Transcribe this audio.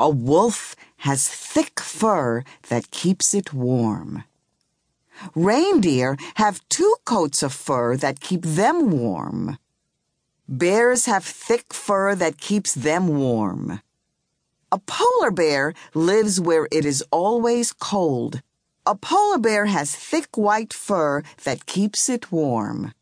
A wolf has thick fur that keeps it warm. Reindeer have two coats of fur that keep them warm. Bears have thick fur that keeps them warm. A polar bear lives where it is always cold. A polar bear has thick white fur that keeps it warm.